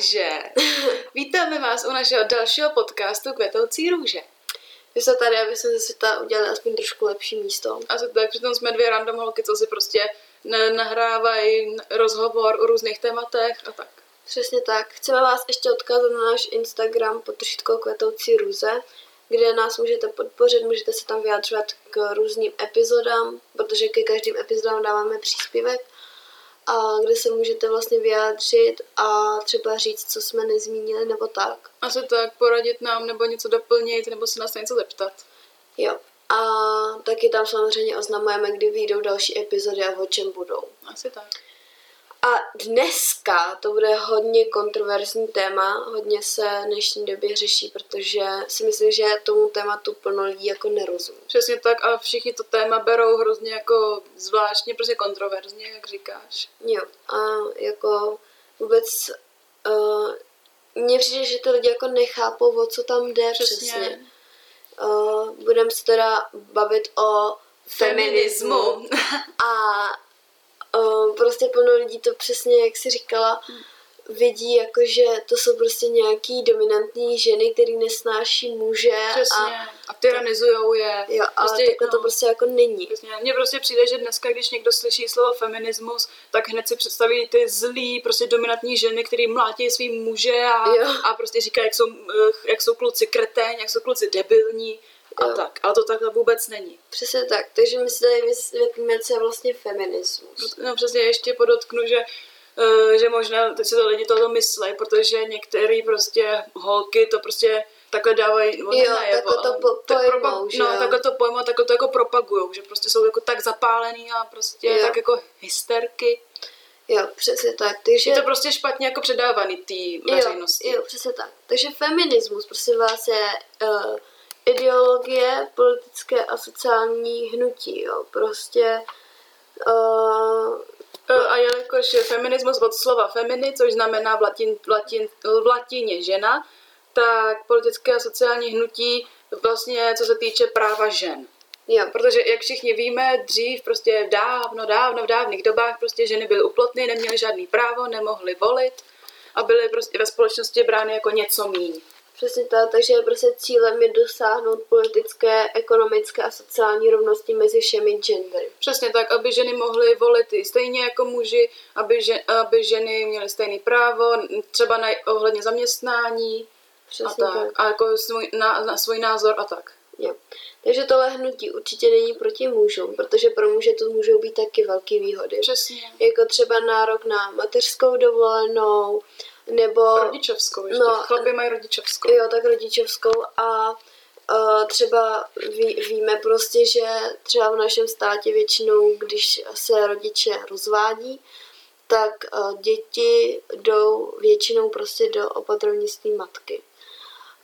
Takže vítáme vás u našeho dalšího podcastu Kvetoucí růže. My jsme tady, aby jsme ze světa udělali aspoň trošku lepší místo. A tak přitom jsme dvě random holky, co si prostě nahrávají rozhovor o různých tématech a tak. Přesně tak. Chceme vás ještě odkázat na náš Instagram pod kvetoucí růze, kde nás můžete podpořit, můžete se tam vyjádřovat k různým epizodám, protože ke každým epizodám dáváme příspěvek a kde se můžete vlastně vyjádřit a třeba říct, co jsme nezmínili nebo tak. Asi tak, poradit nám nebo něco doplnit nebo se nás něco zeptat. Jo. A taky tam samozřejmě oznamujeme, kdy vyjdou další epizody a o čem budou. Asi tak. A dneska to bude hodně kontroverzní téma, hodně se v dnešní době řeší, protože si myslím, že tomu tématu plno lidí jako nerozumí. Přesně tak a všichni to téma berou hrozně jako zvláštně, prostě kontroverzně, jak říkáš. Jo, a jako vůbec uh, mně přijde, že ty lidi jako nechápou, o co tam jde přesně. přesně. Uh, Budeme se teda bavit o feminismu. feminismu. a uh, prostě plno lidí to přesně, jak jsi říkala, vidí jako, že to jsou prostě nějaký dominantní ženy, který nesnáší muže. Přesně. A, a tyranizujou je. Jo, ale prostě, takhle no, to prostě jako není. Přesně. Mně prostě přijde, že dneska, když někdo slyší slovo feminismus, tak hned si představí ty zlý, prostě dominantní ženy, který mlátí svý muže a, a prostě říkají, jak jsou, eh, jak jsou kluci kretéň, jak jsou kluci debilní a jo. tak. Ale to takhle vůbec není. Přesně tak. Takže my si tady vysvětlíme, co je vlastně feminismus. No přesně ještě podotknu, že uh, že možná teď si to lidi toto myslí, protože některé prostě holky to prostě takhle dávají no, jo, najevo. takhle to po, pojmou, propag- že No, takhle to pojmou, takhle to jako propagujou, že prostě jsou jako tak zapálený a prostě jo. tak jako hysterky. Jo, přesně tak. Takže... Je to prostě špatně jako předávaný té veřejnosti. Jo, jo, přesně tak. Takže feminismus, prosím vás, je uh, ideologie, politické a sociální hnutí, jo. Prostě uh, a jelikož je feminismus od slova feminy, což znamená v, latin, v, latin, v latině žena, tak politické a sociální hnutí vlastně, co se týče práva žen. Jo. Protože, jak všichni víme, dřív, prostě dávno, dávno, v dávných dobách prostě ženy byly uplotny, neměly žádný právo, nemohly volit a byly prostě ve společnosti brány jako něco míň. Přesně tak, takže prostě cílem je dosáhnout politické, ekonomické a sociální rovnosti mezi všemi gendery. Přesně tak, aby ženy mohly volit i stejně jako muži, aby, že, aby ženy měly stejné právo, třeba na, ohledně zaměstnání Přesně a tak. tak. A jako svůj, na, na svůj názor a tak. Jo. Takže tohle hnutí určitě není proti mužům, protože pro muže to můžou být taky velké výhody. Přesně. Jako třeba nárok na mateřskou dovolenou, nebo... Rodičovskou ještě. No, Chlapy mají rodičovskou. Jo, tak rodičovskou a uh, třeba ví, víme prostě, že třeba v našem státě většinou, když se rodiče rozvádí, tak uh, děti jdou většinou prostě do opatrovnictví matky.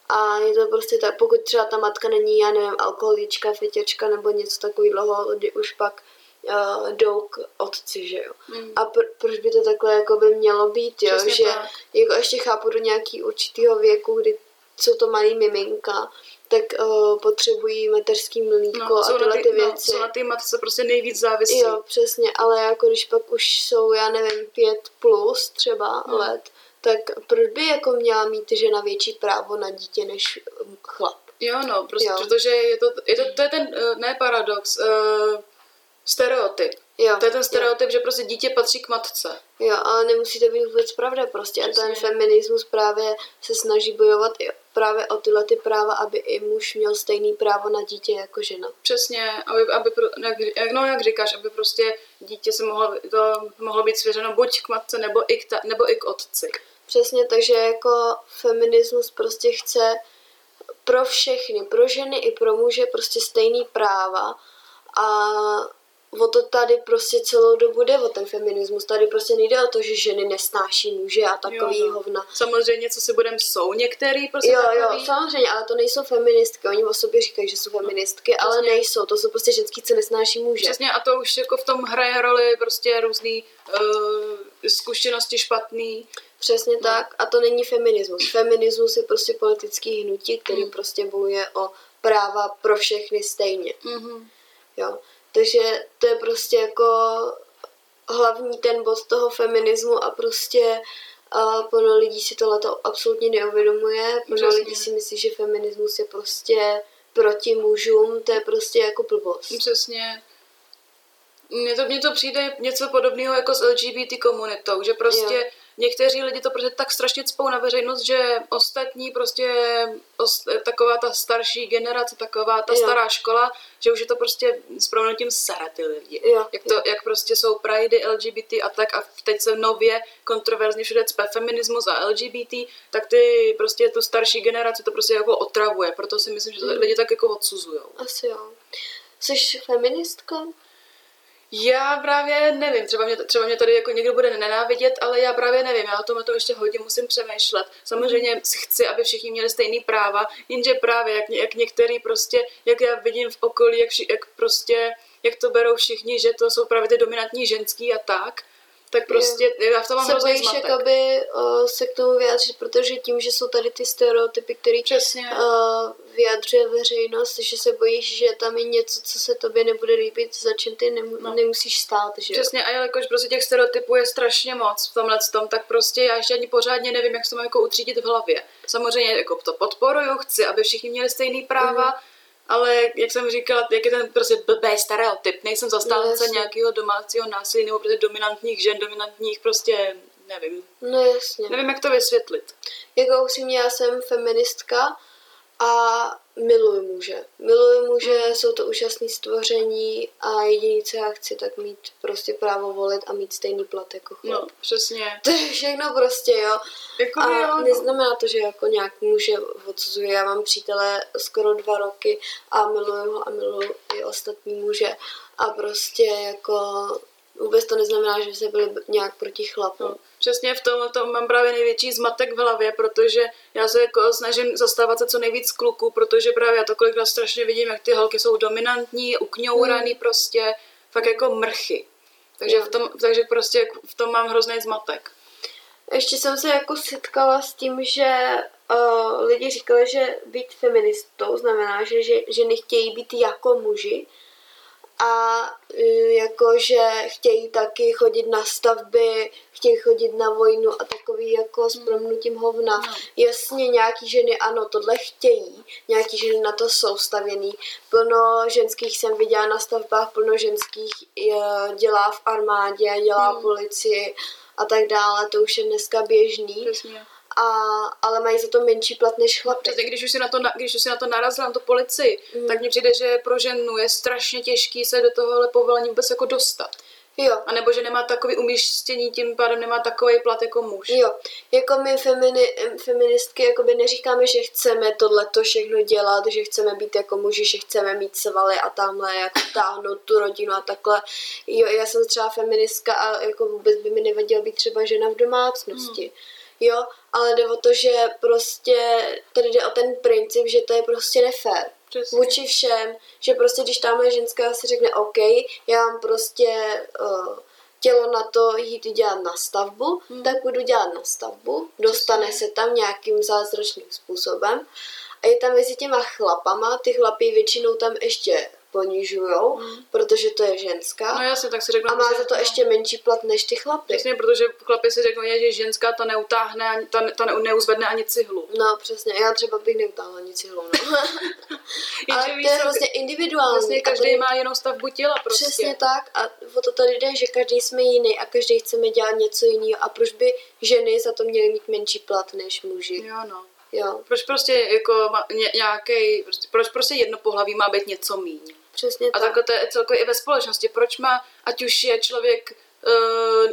A je to prostě tak, pokud třeba ta matka není, já nevím, alkoholička, fetěčka nebo něco takového, kdy už pak uh, jdou k otci, že jo. Mm. A pr- proč by to takhle jako by mělo být, jo, Přesně že tak. jako ještě chápu do nějaký určitého věku, kdy jsou to malý miminka, tak uh, potřebují mateřský mlíko no, a tyhle ty, věci. No, jsou na té matce prostě nejvíc závislí. Jo, přesně, ale jako když pak už jsou, já nevím, pět plus třeba no. let, tak proč by jako měla mít žena větší právo na dítě než chlap? Jo, no, prostě, jo. protože je to, je to, to je ten, uh, ne paradox, uh, stereotyp. Jo, to je ten stereotyp, jo. že prostě dítě patří k matce. Jo, ale nemusí to být vůbec pravda prostě. A ten feminismus právě se snaží bojovat i právě o tyhle ty práva, aby i muž měl stejný právo na dítě jako žena. Přesně, aby, aby jak, no jak říkáš, aby prostě dítě se mohlo, to mohlo být svěřeno buď k matce, nebo i k, ta, nebo i k otci. Přesně, takže jako feminismus prostě chce pro všechny, pro ženy i pro muže prostě stejný práva a o to tady prostě celou dobu jde, o ten feminismus. Tady prostě nejde o to, že ženy nesnáší muže a takový jo, no. hovna. Samozřejmě, co si budem, jsou některý prostě Jo, takový. jo, samozřejmě, ale to nejsou feministky. Oni o sobě říkají, že jsou feministky, Přesně. ale nejsou. To jsou prostě ženský, co nesnáší muže. Přesně, a to už jako v tom hraje roli prostě různý uh, zkušenosti špatný. Přesně no. tak. A to není feminismus. Feminismus je prostě politický hnutí, který mm. prostě bojuje o práva pro všechny stejně. Mm-hmm. Jo. Takže to je prostě jako hlavní ten bod toho feminismu a prostě A plno lidí si tohle to absolutně neuvědomuje. Plno lidí si myslí, že feminismus je prostě proti mužům, to je prostě jako blbost. Přesně. Mně to, mně to přijde něco podobného jako s LGBT komunitou, že prostě Jo. Někteří lidi to prostě tak strašně cpou na veřejnost, že ostatní prostě os, taková ta starší generace, taková ta Jo. stará škola, že už je to prostě s proměnutím sere ty lidi. Jo, jak, to, jak prostě jsou pridey, LGBT a tak a teď se nově kontroverzně všude cpe feminismus a LGBT, tak ty prostě tu starší generaci to prostě jako otravuje, proto si myslím, že to Mm. lidi tak jako odsuzujou. Asi jo. Jsi feministka? Já právě nevím, třeba mě, třeba mě tady jako někdo bude nenávidět, ale já právě nevím, já o tom, o tom ještě hodně musím přemýšlet. Samozřejmě chci, aby všichni měli stejný práva, jenže právě jak, jak některý prostě, jak já vidím v okolí, jak, jak prostě, jak to berou všichni, že to jsou právě ty dominantní ženský a tak, tak prostě já v tom mám se hrozný bojíš zmatek. jakoby uh, se k tomu vyjádřit, protože tím, že jsou tady ty stereotypy, které uh, vyjadřuje veřejnost, že se bojíš, že tam je něco, co se tobě nebude líbit, za čím ty nemu- No. nemusíš stát, že? Přesně, a jelikož prostě těch stereotypů je strašně moc v tomhle tom, tak prostě já ještě ani pořádně nevím, jak se to mám jako utřídit v hlavě. Samozřejmě jako to podporuju, chci, aby všichni měli stejný práva, Mhm. Ale jak jsem říkala, jak je ten prostě blbý stereotyp, nejsem No, zastánce jasně. nějakého domácího násilí nebo prostě dominantních žen, dominantních prostě, nevím, No jasně. nevím, jak to vysvětlit. Jako upřímně, já jsem feministka a miluji muže. Miluji muže, jsou to úžasné stvoření a jediné, co já chci, tak mít prostě právo volit a mít stejný plat jako chlap. No, přesně. To je všechno prostě, jo. Jako A jo, no. neznamená to, že jako nějak muže odsuzuji. Já mám přítele skoro dva roky a miluju ho a miluju i ostatní muže. A prostě jako vůbec to neznamená, že se byli nějak proti chlapům. No, přesně v tom, tom mám právě největší zmatek v hlavě, protože já se jako snažím zastávat se co nejvíc kluků, protože právě já to kolikrát strašně vidím, jak ty holky jsou dominantní, ukňouraný Hmm. prostě, fakt jako mrchy. Takže, v tom, takže prostě v tom mám hrozný zmatek. Ještě jsem se jako setkala s tím, že uh, lidi říkali, že být feministou znamená, že, že ženy chtějí být jako muži a uh, jako, že chtějí taky chodit na stavby, chtějí chodit na vojnu a takový jako s proměnutím hovna. No. Jasně, nějaký ženy ano, tohle chtějí, nějaký ženy na to jsou stavěný. Plno ženských jsem viděla na stavbách, plno ženských eh, dělá v armádě, dělá Hmm. policii a tak dále, to už je dneska běžný, Přesně. A, ale mají za to menší plat než chlapy. Přesně, když už si na to, když už si na to narazila, na tu policii, Mm. tak mně přijde, že pro ženu je strašně těžký se do tohohle povolení vůbec jako dostat. Jo, A nebo že nemá takový umístění, tím pádem nemá takový plat jako muž. jo. Jako my femini, feministky jakoby neříkáme, že chceme tohleto všechno dělat, že chceme být jako muži, že chceme mít svaly a tamhle jako táhnout tu rodinu a takhle. Jo, já jsem třeba feministka a jako vůbec by mi nevadilo být třeba žena v domácnosti. Jo, ale jde o to, že prostě tady jde o ten princip, že to je prostě nefér. Přesně. vůči všem, že prostě když tamhle ženská si řekne OK, já mám prostě uh, tělo na to jít dělat na stavbu, Hmm. tak budu dělat na stavbu, dostane Přesně. se tam nějakým zázračným způsobem a je tam mezi těma chlapama, ty chlapy většinou tam ještě ponižujou, Hmm. protože to je ženská No jasně, tak si řeknu, a má za to ještě menší plat než ty chlapy. Přesně, protože chlapi si řeknou, že ženská ta neutáhne, ani, ta, ta ne- neuzvedne ani cihlu. No přesně, já třeba bych neutáhla nic cihlou, no. Ale Jenže to je vlastně individuální. Vlastně a každý tady- má jinou stavbu těla prostě. Přesně tak a o to tady jde, že každý jsme jiný a každý chceme dělat něco jiného a proč by ženy za to měly mít menší plat než muži, Jo, no. jo, Proč prostě jako nějaký, prostě, proč prostě jedno pohlaví má být něco míň? Přesně A tak. takhle to je celkově i ve společnosti. Proč má, ať už je člověk, uh,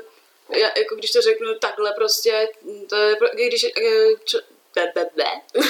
já, jako když to řeknu takhle prostě, to je, i když je, uh, č, be, be, be.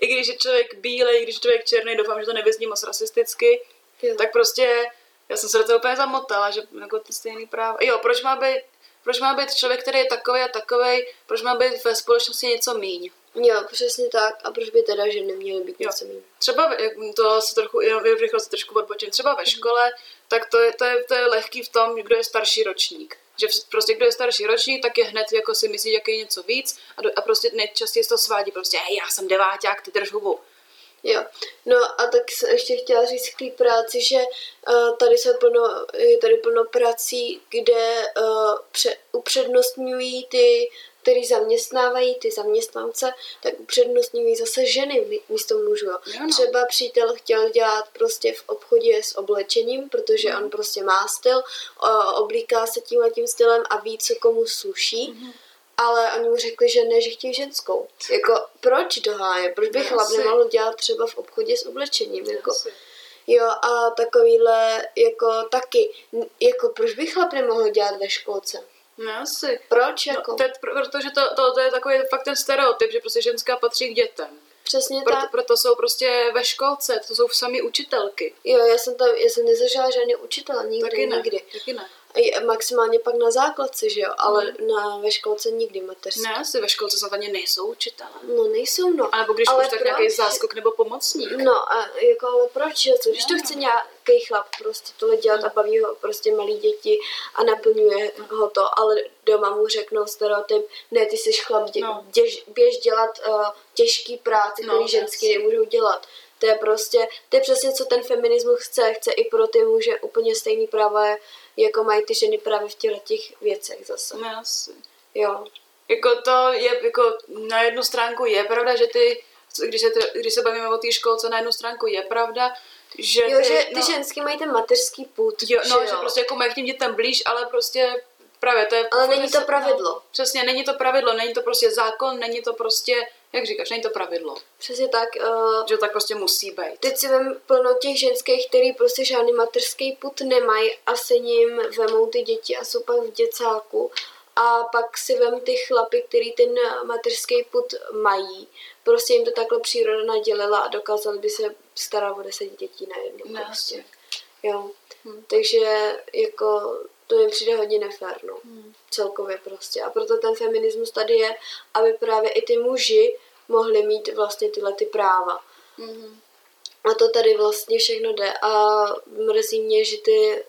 I když je člověk bílej, i když je člověk černý, doufám, že to nevyzní moc rasisticky, Jo. tak prostě já jsem se do toho úplně zamotala, že jako ty stejný práva. Jo, proč má být, proč má být člověk, který je takový a takový, proč má být ve společnosti něco míň? Jo, přesně tak a proč by teda ženy měly být Jo. něco méně. Třeba, ve- jak to se trochu, jenom rychle se trošku odbočím, třeba ve škole, tak to je, to, je, to je lehký v tom, kdo je starší ročník. Že prostě kdo je starší ročník, tak je hned jako si myslí, jaký je něco víc a, do, a prostě nejčastěji se to svádí prostě, hej, já jsem deváťák, ty drž hubu. Jo, no a tak jsem ještě chtěla říct k té práci, že uh, tady se plno, je tady plno prací, kde uh, pře, upřednostňují ty který zaměstnávají ty zaměstnance, tak upřednostňují zase ženy místo mužů. Jo. Třeba přítel chtěl dělat prostě v obchodě s oblečením, protože Mhm. on prostě má styl, oblíká se tímhle tím stylem a ví, co komu sluší. Mhm. Ale oni mu řekli, že ne, že chtějí ženskou. Jako, proč doháje? Proč by No, chlap nemohl dělat třeba v obchodě s oblečením? Jako, Asi. Jo, a takovýhle, jako taky, jako proč by chlap nemohl dělat ve školce? No asi. Proč, jako? No, to je, pr- protože to, to, to, je takový fakt ten stereotyp, že prostě ženská patří k dětem. Přesně Proto, tak. proto jsou prostě ve školce, to jsou sami učitelky. Jo, já jsem tam, já jsem nezažila žádný učitel, nikdy, Taky ne, nikdy. taky ne. Maximálně pak na základce, že jo, ale na, ve školce nikdy mateřské. Ne, asi ve školce ani nejsou učitelé. No nejsou, no. A nebo když ale už tak proč? nějaký záskok nebo pomocník. No a jako, ale proč, jo, co, když to Jo. chce nějaký chlap prostě tohle dělat a baví ho prostě malý děti a naplňuje ho to, ale doma mu řeknou stereotyp, ne, ty jsi chlap, dě, No. děž, běž dělat uh, těžký práci, No, který ženský nemůžou dělat. To je prostě, to je přesně, co ten feminismus chce. Chce i pro ty muže úplně stejný práva, jako mají ty ženy právě v těchto těch věcech zase. Ne, asi. Jo. Jako to je, jako na jednu stránku je pravda, že ty, když se, když se bavíme o té školce, na jednu stránku je pravda, že Jo, ty, že ty no, ženský mají ten mateřský put. jo, no, že že jo. prostě jako mají k těm dětem blíž, ale prostě právě to je... Ale není to pravidlo. No, přesně, není to pravidlo, není to prostě zákon, není to prostě, jak říkáš, není to pravidlo. Přesně tak. Uh, Že to tak prostě musí být. Teď si vem plno těch ženských, který prostě žádný mateřský put nemají a se ním vemou ty děti a jsou pak v děcáku. A pak si vem ty chlapy, který ten mateřský put mají. Prostě jim to takhle příroda nadělila a dokázali by se starat o deset dětí najednou. Ne, prostě. asi. Jo. Hm. Takže jako to mi přijde hodně nefér, no. Hm. Celkově prostě. A proto ten feminismus tady je, aby právě i ty muži mohli mít vlastně tyhle ty práva. Mhm. A to tady vlastně všechno jde. A mrzí mě, že ty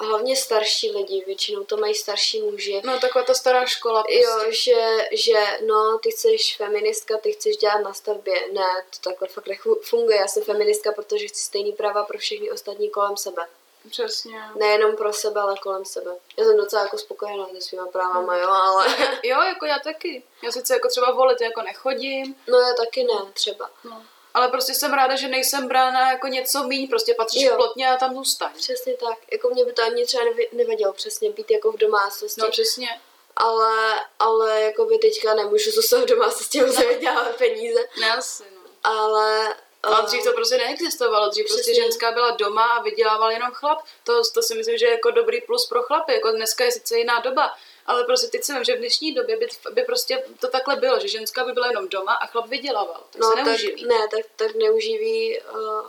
hlavně starší lidi, většinou to mají starší muži, No taková ta stará škola prostě. Jo, že, že no, ty jsi feministka, ty chceš dělat na stavbě. Ne, to takhle fakt nefunguje. Já jsem feministka, protože chci stejný práva pro všechny ostatní kolem sebe. Přesně. Nejenom pro sebe, ale kolem sebe. Já jsem docela jako spokojená se svýma právama, jo, ale... Jo, jako já taky. Já sice jako třeba volit jako nechodím, No já taky ne, třeba. no. ale prostě jsem ráda, že nejsem brána jako něco míň, prostě patříš Jo. plotně a tam zůstaň. Přesně tak. Jako mě by to ani třeba nevadilo přesně být jako v domácnosti. No přesně. ale, ale jako by teďka nemůžu zůstat v domácnosti, musím vydělávat peníze. Ne asi, no. Ale... Ale dřív to prostě neexistovalo, dřív prostě Přesně. ženská byla doma a vydělával jenom chlap. To, to si myslím, že je jako dobrý plus pro chlapy, jako dneska je sice jiná doba, ale prostě teď si vím, že v dnešní době by, by prostě to takhle bylo, že ženská by byla jenom doma a chlap vydělával, tak no, se tak, neuživí. ne, tak, tak neuživí uh,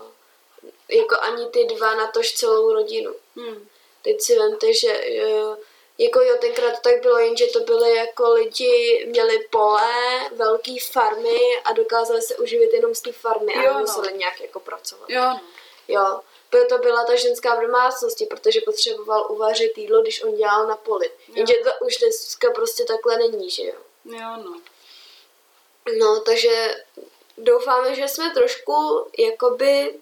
jako ani ty dva na tož celou rodinu. Hmm. Teď si vemte, že uh, jako jo, tenkrát to tak bylo, jenže to byly jako lidi, měli pole, velké farmy a dokázali se uživit jenom z té farmy a Jo, no. nemuseli nějak jako pracovat. Jo, no. Jo, proto byla ta ženská v domácnosti, protože potřeboval uvařit jídlo, když on dělal na poli. Jenže to už dneska prostě takhle není, že jo. Jo, no. No, takže doufáme, že jsme trošku jakoby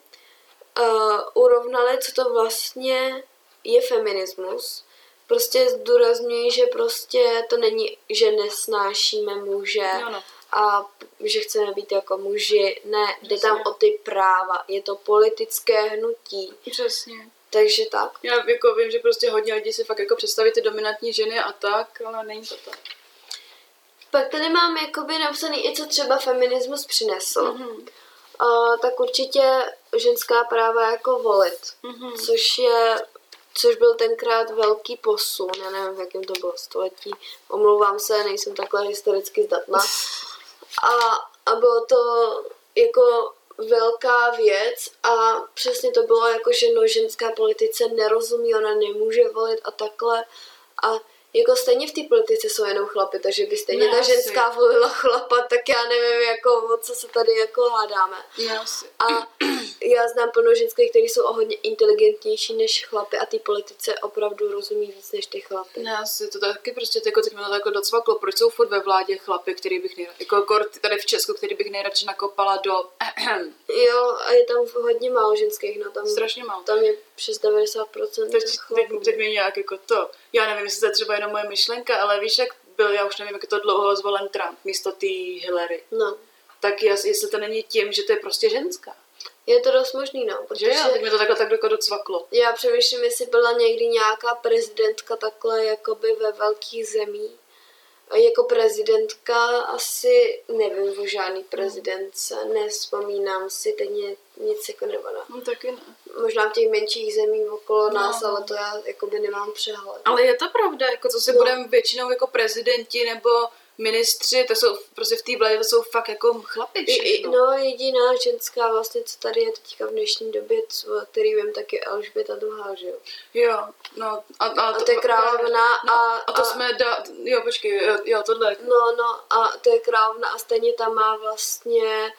uh, urovnali, co to vlastně je feminismus. Prostě zdůrazňuji, že prostě to není, že nesnášíme muže Jo, no. a že chceme být jako muži. Ne, jde tam Přesně. o ty práva. Je to politické hnutí. Přesně. Takže tak. Já jako vím, že prostě hodně lidí si fakt jako představí ty dominantní ženy a tak, ale není to tak. Pak tady mám jakoby napsaný i co třeba feminismus přinesl. Mhm. Uh, tak určitě ženská práva jako volit, Mhm. což je což byl tenkrát velký posun, já nevím, v jakém to bylo století, omlouvám se, nejsem takhle historicky zdatná. A, a bylo to jako velká věc a přesně to bylo jako, že no, ženská politice nerozumí, ona nemůže volit a takhle. A jako stejně v té politice jsou jenom chlapy, takže by stejně Ne, ta asi. ženská volila chlapa, tak já nevím, jako, o co se tady jako hádáme. Já si. A já znám plno ženských, které jsou o hodně inteligentnější než chlapy a ty politice opravdu rozumí víc než ty chlapy. Ne, asi to taky prostě jako teď mě to jako docvaklo, proč jsou furt ve vládě chlapy, který bych nejradši, jako kor, tady v Česku, který bych nejradši nakopala do Jo, a je tam hodně málo ženských, no tam, strašně málo. tam je přes 90% Teď, teď, teď mě nějak jako to, já nevím, jestli to je třeba jenom moje myšlenka, ale víš, jak byl, já už nevím, jak to dlouho zvolen Trump místo té Hillary. No. Tak jas, jestli to není tím, že to je prostě ženská. Je to dost možný, no. Protože... Že jo, tak mi to takhle tak jako docvaklo. Já přemýšlím, jestli byla někdy nějaká prezidentka takhle jakoby ve velkých zemích. Jako prezidentka asi nevím o žádný prezidentce, nespomínám si, teď nic jako nepadá. No taky ne. Možná v těch menších zemích okolo no. nás, ale to já jakoby nemám přehled. Ale je to pravda, jako co si no. budeme většinou jako prezidenti nebo ministři, to jsou prostě v té vládě, to jsou fakt jako chlapi všechno. No jediná ženská vlastně, co tady je teďka v dnešní době, co, který vím, tak je Alžběta druhá, že jo? Jo, no. A, a, a to je královna no, a, a... to a, jsme, da, jo počkej, jo, jo, tohle. No, no a to je královna a stejně tam má vlastně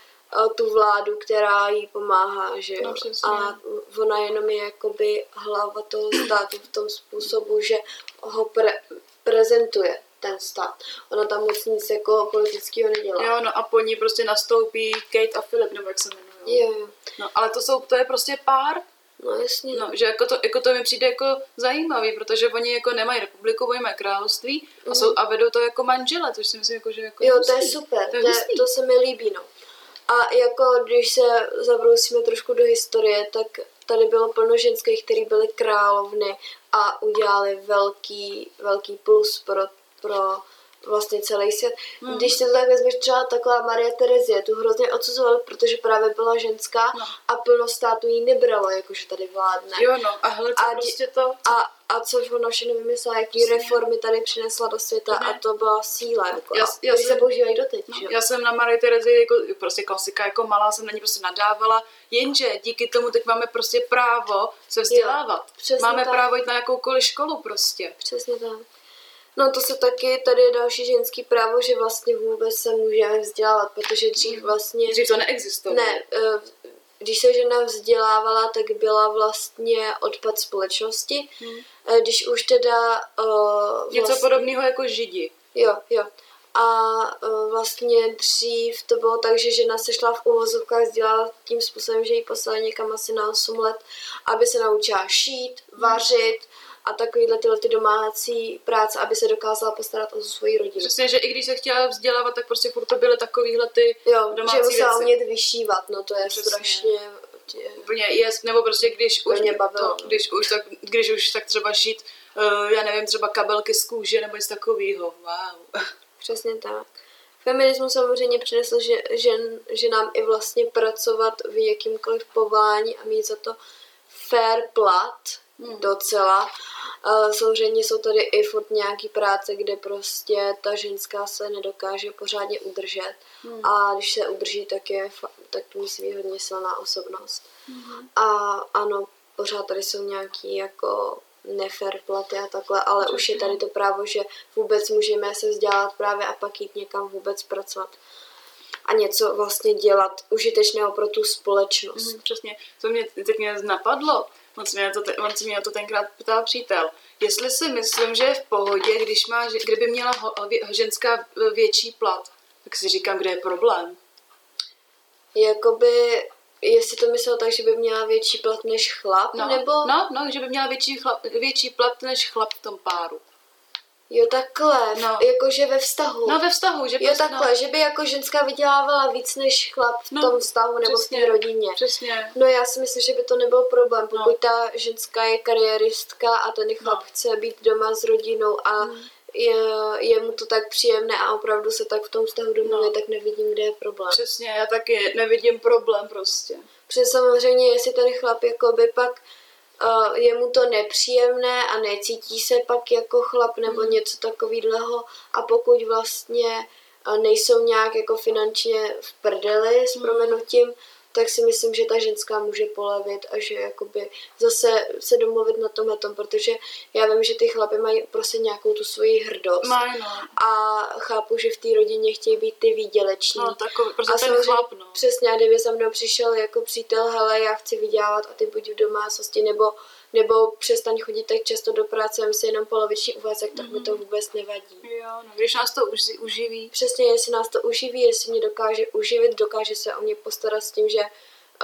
tu vládu, která jí pomáhá, že jo. No, a ona jenom je jakoby hlava toho státu v tom způsobu, že ho pre, prezentuje ten stát. Ona tam moc nic jako politického nedělá. Jo, no a po ní prostě nastoupí Kate a Philip, nebo jak se jmenují. Jo, jo. No, ale to jsou, to je prostě pár, No jasně. No, že jako to, jako to mi přijde jako zajímavý, protože oni jako nemají republiku, oni mají království a, jsou, a vedou to jako manžele, což si myslím, jako, že jako Jo, to je super, to, je to, je, to se mi líbí, no. A jako když se zabrousíme trošku do historie, tak tady bylo plno ženských, které byly královny a udělali velký, velký plus pro pro vlastně celý svět. Mm. Když si to tak vezmeš třeba taková Maria Terezie, tu hrozně odsuzovali, protože právě byla ženská no. a plno států jí nebralo, jakože tady vládne. Jo no, a hele, a, prostě to... A, a co ona všechno vymyslela, jaký Přesně. reformy tady přinesla do světa ne. a to byla síla, jako, já, já jsem, se používají doteď. No, já jsem na Marie Terezi jako, prostě klasika, jako malá jsem na ní prostě nadávala, jenže díky tomu teď máme prostě právo se vzdělávat. Jo, máme tak. právo jít na jakoukoliv školu prostě. Přesně tak. No to se taky, tady je další ženský právo, že vlastně vůbec se můžeme vzdělávat, protože dřív mhm. vlastně... Dřív to neexistovalo. Ne, eh, když se žena vzdělávala, tak byla vlastně odpad společnosti. Hmm. Když už teda... Uh, Něco vlastně, podobného jako židi. Jo, jo. A uh, vlastně dřív to bylo tak, že žena se šla v uvozovkách vzdělávat tím způsobem, že ji poslali někam asi na 8 let, aby se naučila šít, vařit, a takovýhle tyhle ty domácí práce, aby se dokázala postarat o svoji rodinu. Přesně, že i když se chtěla vzdělávat, tak prostě furt to byly takovýhle ty jo, domácí že musela umět vyšívat, no to je Přesně. strašně Úplně je, nebo prostě když už, bavilo, to, no. když už tak, když už tak třeba šít, uh, já nevím, třeba kabelky z kůže nebo něco takového. Wow. Přesně tak. Feminismus samozřejmě přinesl že, žen, ženám i vlastně pracovat v jakýmkoliv povolání a mít za to fair plat, hmm. docela. Samozřejmě jsou tady i furt nějaký práce, kde prostě ta ženská se nedokáže pořádně udržet hmm. a když se udrží, tak, je, tak to musí být hodně silná osobnost. Hmm. A ano, pořád tady jsou nějaký jako nefer platy a takhle, ale Přesně. už je tady to právo, že vůbec můžeme se vzdělat právě a pak jít někam vůbec pracovat a něco vlastně dělat užitečného pro tu společnost. Mm, přesně, to mě teď mě napadlo, on se mě to, on se mě to tenkrát ptal přítel, jestli si myslím, že je v pohodě, když má, kdyby měla ho, ženská větší plat, tak si říkám, kde je problém. Jakoby, jestli to myslel tak, že by měla větší plat než chlap, no, nebo... No, no, že by měla větší, chlap, větší plat než chlap v tom páru. Jo, takhle, no. jakože ve vztahu. No, ve vztahu, že Jo, prostě, takhle, no. že by jako ženská vydělávala víc než chlap v no, tom vztahu nebo přesně, v té rodině. Přesně. No, já si myslím, že by to nebyl problém, pokud no. ta ženská je kariéristka a ten chlap no. chce být doma s rodinou a hmm. je, je mu to tak příjemné a opravdu se tak v tom vztahu domluví, no. tak nevidím, kde je problém. Přesně, já taky nevidím problém prostě. Protože samozřejmě, jestli ten chlap jako by pak uh, je mu to nepříjemné a necítí se pak jako chlap nebo mm. něco takového a pokud vlastně nejsou nějak jako finančně v prdeli s mm. promenutím, tak si myslím, že ta ženská může polevit a že jakoby zase se domluvit na tomhle tom, protože já vím, že ty chlapy mají prostě nějakou tu svoji hrdost. Maj, no. A chápu, že v té rodině chtějí být ty výděleční. No, takový, prostě a ten chlap, no. Přesně, a kdyby za mnou přišel jako přítel, hele, já chci vydělávat a ty buď v domácnosti, nebo nebo přestaň chodit tak často do práce, jen si jenom poloviční úvazek, tak mm-hmm. mi to mhm. vůbec nevadí. Jo, no, když nás to už uživí. Přesně, jestli nás to uživí, jestli mě dokáže uživit, dokáže se o mě postarat s tím, že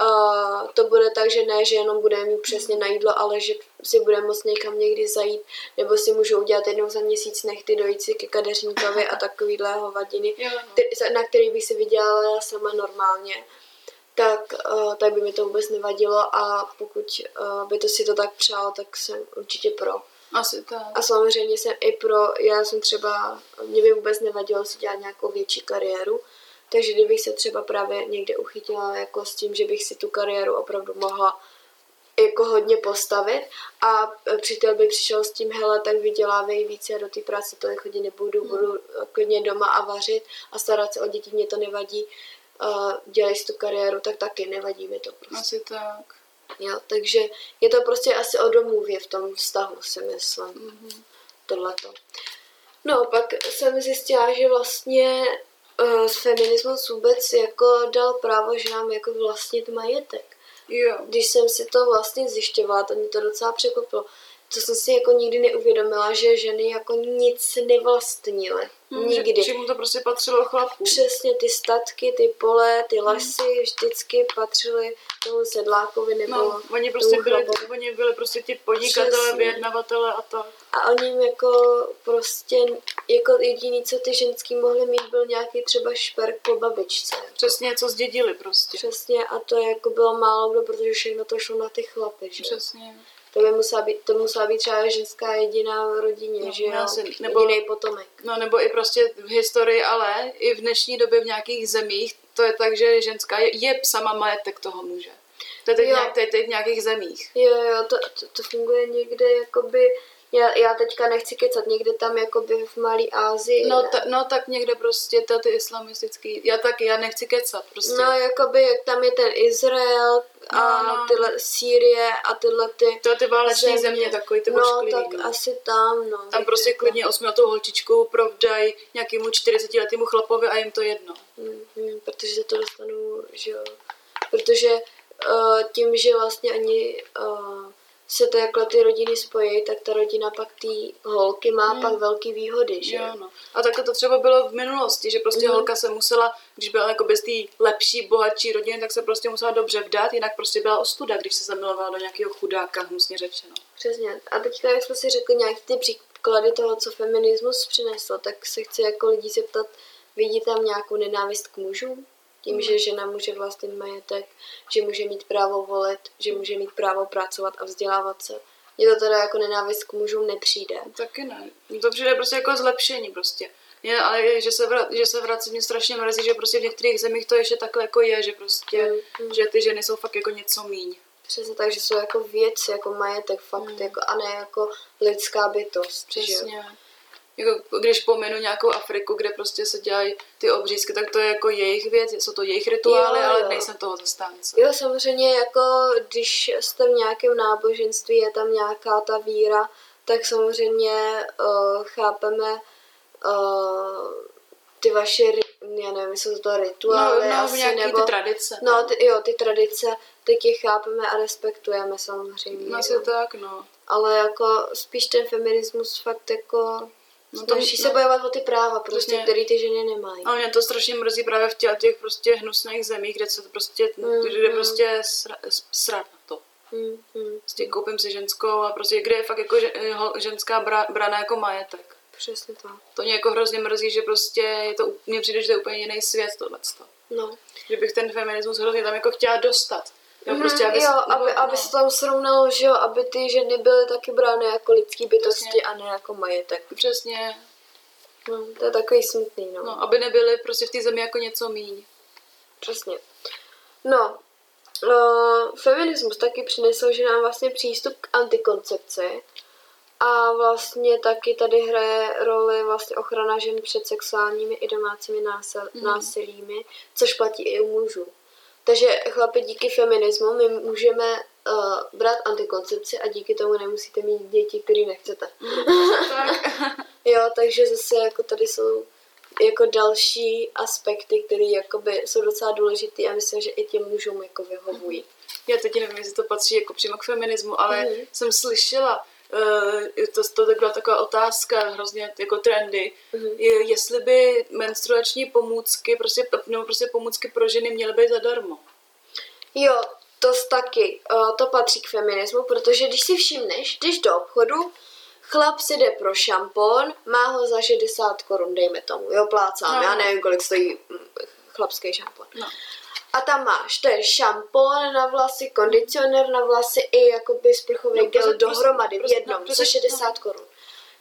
uh, to bude tak, že ne, že jenom budeme mít přesně na jídlo, ale že si budeme moct někam někdy zajít, nebo si můžou udělat jednou za měsíc nechty dojít si ke kadeřníkovi a takovýhle hovadiny, Jo, no. na který bych si vydělala sama normálně tak, uh, tak by mi to vůbec nevadilo a pokud uh, by to si to tak přál, tak jsem určitě pro. Asi tak. A samozřejmě jsem i pro, já jsem třeba, mě by vůbec nevadilo si dělat nějakou větší kariéru, takže kdybych se třeba právě někde uchytila jako s tím, že bych si tu kariéru opravdu mohla jako hodně postavit a e, přítel by přišel s tím, hele, tak vydělávej více, já do té práce tolik chodit nebudu, Hmm. budu klidně doma a vařit a starat se o děti, mě to nevadí, uh, dělej si tu kariéru, tak taky nevadí mi to prostě. Asi tak. Jo, takže je to prostě asi o domluvě v tom vztahu, si myslím. Mm-hmm. Tohleto. No, pak jsem zjistila, že vlastně uh, feminismus vůbec jako dal právo ženám jako vlastnit majetek. Jo. Když jsem si to vlastně zjišťovala, to mě to docela překvapilo. To jsem si jako nikdy neuvědomila, že ženy jako nic nevlastnily. Hm, že- Nikdy. Že mu to prostě patřilo chlapům. Přesně ty statky, ty pole, ty lesy vždycky patřily tomu sedlákovi nebo No, oni prostě byli, oni byli prostě ti podnikatelé, Přesně. vyjednavatele a tak. A oni jako prostě, jako jediný, co ty ženský mohly mít, byl nějaký třeba šperk po babičce. Přesně, co zdědili prostě. Přesně, a to jako bylo málo protože všechno to šlo na ty chlapy, že? Přesně. To by musela být, to musela být třeba ženská jediná v rodině, No, že jo? nebo- Jediný potomek. No nebo i prostě v historii, ale i v dnešní době v nějakých zemích to je tak, že ženská je, je sama majetek toho muže. To je teď, nějak, to je teď v nějakých zemích. Jo, jo, to, to, to funguje někde, jakoby, já, já teďka nechci kecat, někde tam jakoby v Malý Ázii. No, ne? ta, no tak někde prostě to ty islamistický, já taky, já nechci kecat prostě. No, jakoby, jak tam je ten Izrael a No, no. tyhle Sýrie a tyhle ty to ty váleční země, takový ty No, ošklivý, tak no. asi tam, no. Tam prostě klidně osmiletou holčičku provdají nějakému 40-letému chlapovi a jim to jedno. Mm, mm, protože se to dostanou, že jo. Protože uh, tím, že vlastně ani uh, se to jakhle ty rodiny spojí, tak ta rodina pak ty holky má Hmm. pak velký výhody, že Jo, no. A takhle to třeba bylo v minulosti, že prostě Mhm. holka se musela, když byla jako bez té lepší, bohatší rodiny, tak se prostě musela dobře vdát, jinak prostě byla ostuda, když se zamilovala do nějakého chudáka, hnusně řečeno. Přesně. A teďka, jak jsme si řekli nějaký ty příklady toho, co feminismus přinesl, tak se chci jako lidí zeptat, vidí tam nějakou nenávist k mužům? Tím, že žena může vlastnit majetek, že může mít právo volit, že může mít právo pracovat a vzdělávat se. Mně to teda jako nenávist k mužům nepřijde. Taky ne. To přijde prostě jako zlepšení prostě. Je, ale že se, vra, že se vrací, mě strašně mrzí, že prostě v některých zemích to ještě takhle jako je, že prostě, Mm, mm. že ty ženy jsou fakt jako něco míň. Přesně tak, že jsou jako věc, jako majetek fakt, Mm. jako, a ne jako lidská bytost. Že? Jako, když pomenu nějakou Afriku, kde prostě se dělají ty obřízky, tak to je jako jejich věc, jsou to jejich rituály, Jo, ale jo. nejsem toho zastánce. Jo, samozřejmě, jako když jste v nějakém náboženství, je tam nějaká ta víra, tak samozřejmě uh, chápeme uh, ty vaše, já nevím, jsou to rituály no, no, asi, nějaký nebo... ty tradice. No, ty, jo, ty tradice, tak je chápeme a respektujeme samozřejmě. No, se tak, no. Ale jako spíš ten feminismus fakt jako... No to- snaží se bojovat o ty práva, prostě, Přesně. které ty ženy nemají. A mě to strašně mrzí právě v těch, těch prostě hnusných zemích, kde se to prostě, Mm, kde mm. prostě sra, na to. Hmm, Prostě koupím si ženskou a prostě kde je fakt jako ho- ženská bra, brana jako majetek. přesně tak. To mě jako hrozně mrzí, že prostě je to, mně přijde, že to je úplně jiný svět tohleto. No. Že bych ten feminismus hrozně tam jako chtěla dostat. Jo, Mhm, prostě, aby, jo, aby, no, aby se tam srovnalo, že jo, aby ty ženy byly taky brány jako lidský bytosti Přesně. a ne jako majetek. Přesně, No, to je takový smutný, no. no, aby nebyly prostě v té zemi jako něco míň. Přesně. No, uh, feminismus taky přinesl, že nám vlastně přístup k antikoncepci a vlastně taky tady hraje roli vlastně ochrana žen před sexuálními i domácími násil, Mhm. násilími, což platí i u mužů. Takže chlapi, díky feminismu my můžeme uh, brát antikoncepci a díky tomu nemusíte mít děti, které nechcete. tak, Jo, takže zase jako tady jsou jako další aspekty, které jakoby jsou docela důležité a myslím, že i těm mužům jako vyhovují. já teď nevím, jestli to patří jako přímo k feminismu, ale Mhm. jsem slyšela, to, to tak byla taková otázka, hrozně jako trendy, Mhm. je, jestli by menstruační pomůcky, prostě, nebo prostě pomůcky pro ženy měly být zadarmo. Jo, to taky, uh, to patří k feminismu, protože když si všimneš, když do obchodu, chlap si jde pro šampon, má ho za 60 korun, dejme tomu, jo, plácám, no. já nevím, kolik stojí mm, chlapský šampon. No. A tam máš ten šampon na vlasy, kondicionér na vlasy i jakoby sprchový no, gel dohromady v jednom no, za 60 no. korun.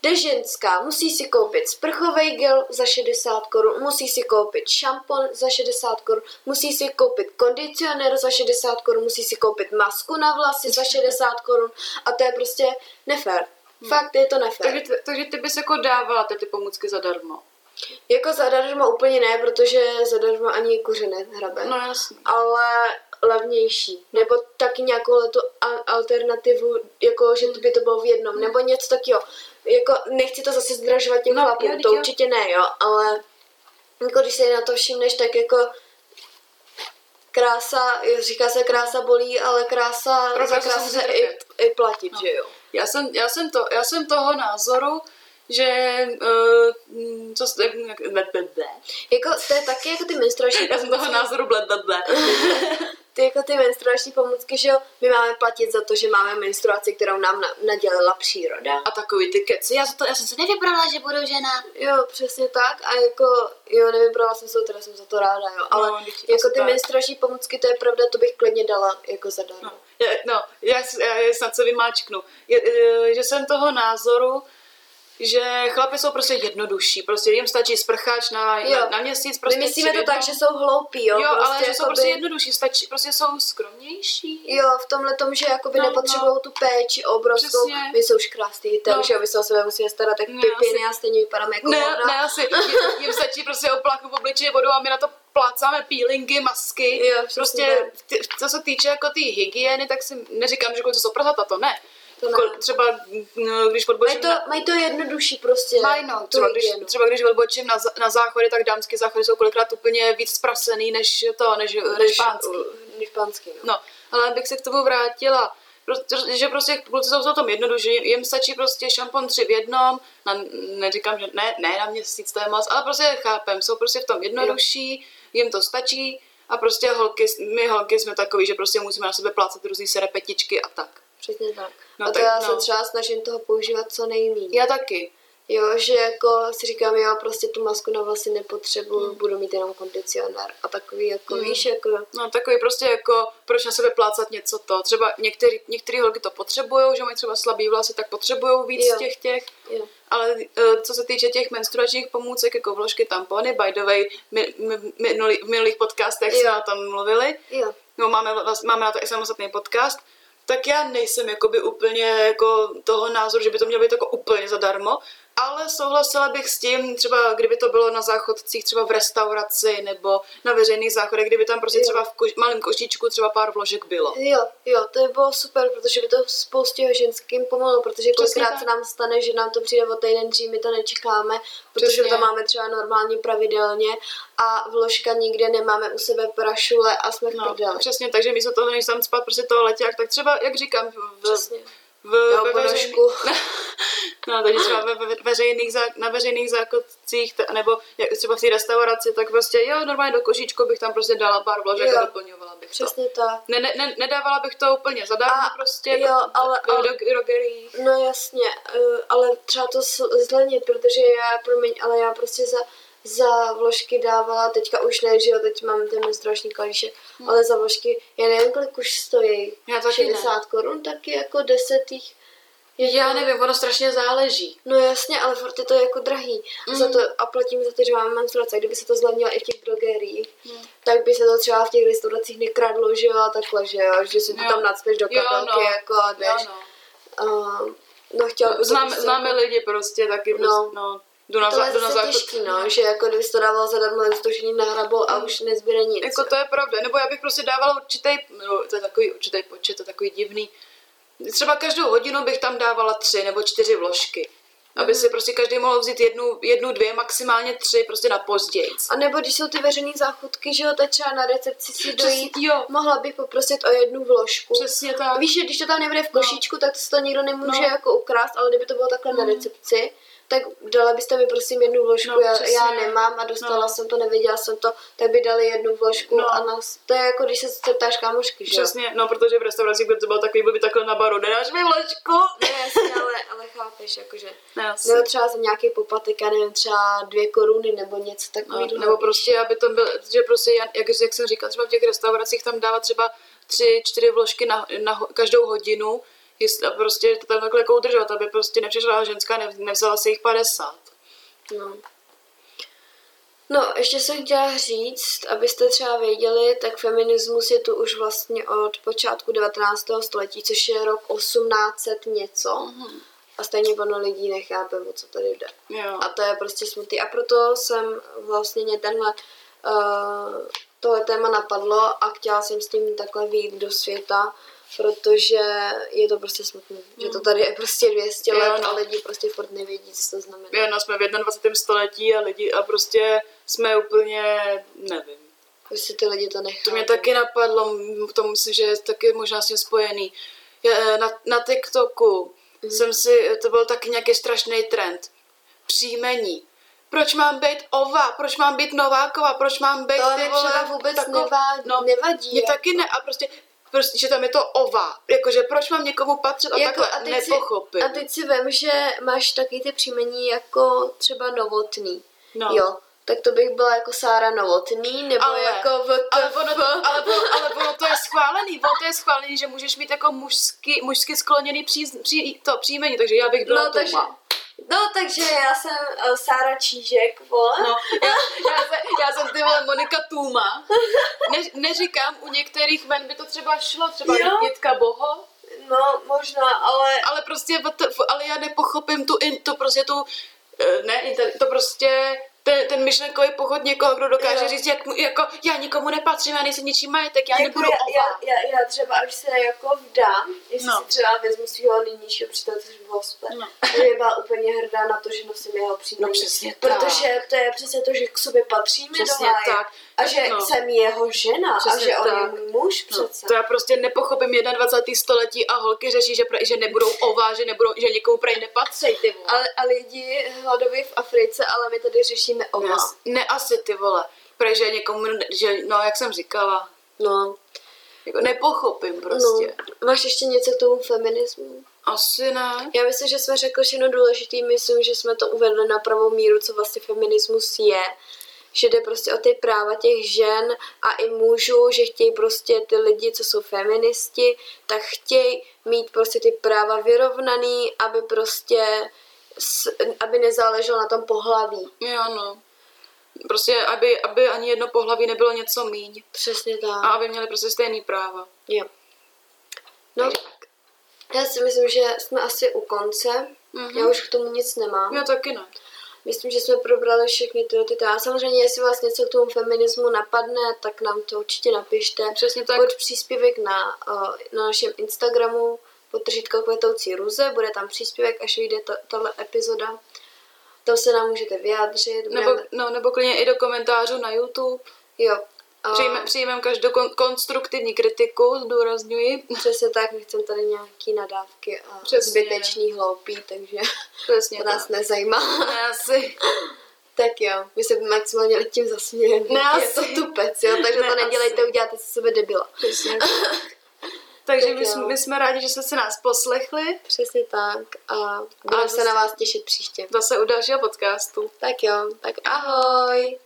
Jde ženská, musí si koupit sprchový gel za 60 korun, musí si koupit šampon za 60 korun, musí si koupit kondicionér za 60 korun, musí si koupit masku na vlasy za 60 korun a to je prostě nefér. Hmm. Fakt je to nefér. Takže, takže ty bys jako dávala ty, ty pomůcky zadarmo? Jako zadarmo úplně ne, protože zadarmo ani kuře nehrabe. No jasně. Ale levnější. Nebo taky nějakou tu alternativu, jako že by to bylo v jednom. Nebo něco takového. Jako nechci to zase zdražovat těm no, chlapům, to jo. určitě ne, jo. Ale jako když se na to všimneš, tak jako krása, říká se krása bolí, ale krása, za krásu se i, i platit, no. že jo. Já jsem, já, jsem to, já jsem toho názoru, že uh, co jste, jak, ble, ble, ble. Jako, to je taky jako ty menstruační Já jsem toho názoru ble, ble, ble. ty jako ty menstruační pomůcky, že jo, my máme platit za to, že máme menstruaci, kterou nám na, nadělila příroda. A takový ty keci, já, to, já jsem se nevybrala, že budu žena. Jo, přesně tak a jako, jo, nevybrala jsem se, teda jsem za to ráda, jo, ale no, jako ty tak. menstruační pomůcky, to je pravda, to bych klidně dala jako zadarmo. No, je, no já, já, já snad se vymáčknu, je, je, že jsem toho názoru, že chlapy jsou prostě jednodušší, prostě jim stačí sprcháč na, na, na měsíc. Prostě My myslíme to tak, že jsou hloupí, jo? Jo, prostě ale že jakoby... jsou prostě jednodušší, stačí, prostě jsou skromnější. Jo, v tomhle tom, že jakoby no, nepotřebují no. tu péči obrovskou. Přesně. My jsou už krásný, takže no. my se o sebe musíme starat tak no, pěkně a stejně vypadáme jako Ne, hovna. ne, asi, jim, stačí prostě opláchnout v obličeji vodu a my na to plácáme peelingy, masky. Jo, prostě, co se týče jako té hygieny, tak si neříkám, že to jsou prsata, to ne jako třeba, no, když odbočím... Mají to, mají to jednodušší prostě. Mají no, třeba když, třeba když odbočím na, na záchody, tak dámské záchody jsou kolikrát úplně víc zprasený než to, než, než, než pánský. Než pánský, no. no. ale abych se k tomu vrátila, že prostě kluci jsou v tom jednoduše, jim stačí prostě šampon tři v jednom, na, neříkám, že ne, ne na měsíc, to je moc, ale prostě chápem, jsou prostě v tom jednodušší, jim to stačí a prostě holky, my holky jsme takový, že prostě musíme na sebe plácat různý serepetičky a tak. Přesně tak. No, a to tak, já no. se třeba snažím toho používat co nejméně. Já taky. Jo, že jako si říkám, já prostě tu masku na vlasy nepotřebuju, hmm. budu mít jenom kondicionér a takový jako, hmm. víš, jako... No takový prostě jako, proč na sebe plácat něco to, třeba některý, některý holky to potřebují, že mají třeba slabý vlasy, tak potřebují víc jo. těch těch, jo. ale uh, co se týče těch menstruačních pomůcek, jako vložky, tampony, by the way, my, my, my, v minulých podcastech jo. jsme o tom mluvili, jo. No, máme, máme na to i samostatný podcast, tak já nejsem jakoby úplně jako toho názoru, že by to mělo být jako úplně zadarmo, ale souhlasila bych s tím, třeba kdyby to bylo na záchodcích, třeba v restauraci nebo na veřejných záchodech, kdyby tam prostě jo. třeba v kož, malém košíčku třeba pár vložek bylo. Jo, jo, to by bylo super, protože by to spoustě ženským pomohlo, protože kolikrát se nám stane, že nám to přijde o týden dřív, my to nečekáme, protože Přesně. to máme třeba normálně pravidelně a vložka nikde nemáme u sebe prašule a jsme v no, prdele. Přesně, takže místo toho, než tam spát prostě toho letěk, tak třeba, jak říkám, v, Přesně v, ve veřejných, no, takže třeba ve, ve veřejných, zá, na veřejných zákodcích, nebo jak třeba v té restauraci, tak prostě jo, normálně do košíčku bych tam prostě dala pár vložek jo. a doplňovala bych Přesně to. tak. Ne, ne, nedávala bych to úplně zadarmo prostě. Jo, jako, ale, ale do, do, do No jasně, eh, ale třeba to zlenit, protože já, promiň, ale já prostě za za vložky dávala, teďka už ne, že jo, teď mám ten menstruační kalíšek, hmm. ale za vložky, já nevím, kolik už stojí. Já taky 60 ne. korun taky jako desetých. Je já to... nevím, ono strašně záleží. No jasně, ale furt je to jako drahý. Mm. Za to, a platím za to, že máme menstruace. Kdyby se to zlevnilo i v těch drogeriích, mm. tak by se to třeba v těch restauracích nekradlo, že jo, a takhle, že jo, že si to jo. tam nadspěš do kapelky, no. jako a jdeš. Jo, no. Uh, no chtěla no, známe, známe jako... lidi prostě taky, no. Prostě, no Jdu na, to je na záchod. těžký, no, že jako kdyby to dával zadarmo, tak to není nahrabou a už nezbyde nic. Jako to je pravda, nebo já bych prostě dávala určitý, no, to je takový určitý počet, to je takový divný. Třeba každou hodinu bych tam dávala tři nebo čtyři vložky. Aby mm. si prostě každý mohl vzít jednu, jednu, dvě, maximálně tři, prostě na později. A nebo když jsou ty veřejné záchodky, že jo, teď třeba na recepci si dojít, jo. mohla bych poprosit o jednu vložku. Přesně tak. Víš, že když to tam nebude v no. košíčku, no. tak to nikdo nemůže no. jako ukrást, ale kdyby to bylo takhle mm. na recepci, tak dala byste mi prosím jednu vložku, no, já, já nemám a dostala no. jsem to, nevěděla jsem to, tak by dali jednu vložku no. a nás, to je jako když se ptáš kámošky, že Přesně, no protože v restauraci, by to byl takový, by takhle na baru, nedáš mi vložku? Ne, jasně, ale, ale chápeš, jakože, no, nebo třeba za nějaký poplatek, já nevím, třeba dvě koruny nebo něco takového. No, nebo prostě, aby to byl, že prostě, jak, jak jsem říkal, třeba v těch restauracích tam dávat třeba tři, čtyři vložky na, na každou hodinu, jestli, a prostě to tam takhle jako udržovat, aby prostě nepřišla ženská, ne, nevzala si jich 50. No. No, ještě jsem chtěla říct, abyste třeba věděli, tak feminismus je tu už vlastně od počátku 19. století, což je rok 1800 něco. Mm-hmm. A stejně plno lidí nechápe, o co tady jde. Jo. A to je prostě smutný. A proto jsem vlastně mě tenhle uh, tohle téma napadlo a chtěla jsem s tím takhle výjít do světa, protože je to prostě smutné, mm. že to tady je prostě 200 jo, let no. a lidi prostě furt nevědí, co to znamená. Jo, no, jsme v 21. století a lidi a prostě jsme úplně, nevím. Prostě ty lidi to nechápou. To mě taky napadlo, to myslím, že je taky možná s tím spojený. Já, na, na TikToku mm. jsem si, to byl taky nějaký strašný trend. Příjmení proč mám být ova, proč mám být Novákova, proč mám být to ty vole, třeba vůbec tako, nevadí, no, nevadí. Mě jako. taky ne a prostě prostě, že tam je to ova. Jakože proč mám někomu patřit a jako, takhle a nepochopím. Si, a teď si vím, že máš taky ty příjmení jako třeba novotný. No. Jo, tak to bych byla jako Sára Novotný, nebo ale, jako v ale, ono, to, ale, ale ono to je schválený, ono to je schválený, že můžeš mít jako mužsky, mužsky skloněný pří, pří, to příjmení, takže já bych byla no, takže, No, takže já jsem uh, Sára Čížek, vole. No, já, já, jsem, já jsem ty vole Monika Tůma. Ne, neříkám, u některých men by to třeba šlo, třeba jo. Jitka Boho. No, možná, ale... Ale prostě, ale já nepochopím tu, to prostě tu, eh, ne, to prostě ten, ten myšlenkový pochod někoho, kdo dokáže jo. říct, jak, jako já nikomu nepatřím, já nejsem ničím majetek, já jako nebudu já, já, já, já, třeba, až se jako vdám, jestli no. si třeba vezmu svého nynějšího přítele, což bylo super, no. je byla úplně hrdá na to, že nosím jeho příjmení. No přesně tak. Protože to je přesně to, že k sobě patříme přesně do tak. A že no. jsem jeho žena přesně a že tak. on je můj muž no. přece. To já prostě nepochopím 21. století a holky řeší, že, že nebudou ová, že, nebudou, že někomu prej nepatří, ty vole. Ale, a lidi hladoví v Africe, ale my tady řešíme ová. No, ne asi ty vole. Protože někomu, že, no jak jsem říkala. No. Jako nepochopím prostě. No. Máš ještě něco k tomu feminismu? Asi ne. Já myslím, že jsme řekli všechno důležité. Myslím, že jsme to uvedli na pravou míru, co vlastně feminismus je že jde prostě o ty práva těch žen a i mužů, že chtějí prostě ty lidi, co jsou feministi, tak chtějí mít prostě ty práva vyrovnaný, aby prostě aby nezáleželo na tom pohlaví. Jo, no. Prostě, aby, aby ani jedno pohlaví nebylo něco míň. Přesně tak. A aby měli prostě stejný práva. Jo. No, tak. já si myslím, že jsme asi u konce. Mm-hmm. Já už k tomu nic nemám. Já taky ne. Myslím, že jsme probrali všechny tyhle ty téma. Samozřejmě, jestli vás něco k tomu feminismu napadne, tak nám to určitě napište. Přesně tak. Pod příspěvek na, eh, na našem Instagramu potržítko kvetoucí ruze, bude tam příspěvek, až vyjde tahle epizoda. Tam se nám můžete vyjádřit. Nebo, budeme... no, nebo klidně i do komentářů na YouTube. Jo, Přijme, přijmeme každou kon, konstruktivní kritiku, zdůrazňuji. Přesně tak, nechcem tady nějaký nadávky a Přesně. zbytečný hloupý, takže Přesně to nás tak. nezajímá. Ne, asi. tak jo, my se maximálně tím zasmějeme. Ne, je to tupec, jo, takže ne, to nedělejte, asi. uděláte se sebe debila. Přesně Takže tak my, jsme, my jsme rádi, že jste se nás poslechli. Přesně tak. A budeme se na vás těšit příště. Zase u dalšího podcastu. Tak jo, tak ahoj.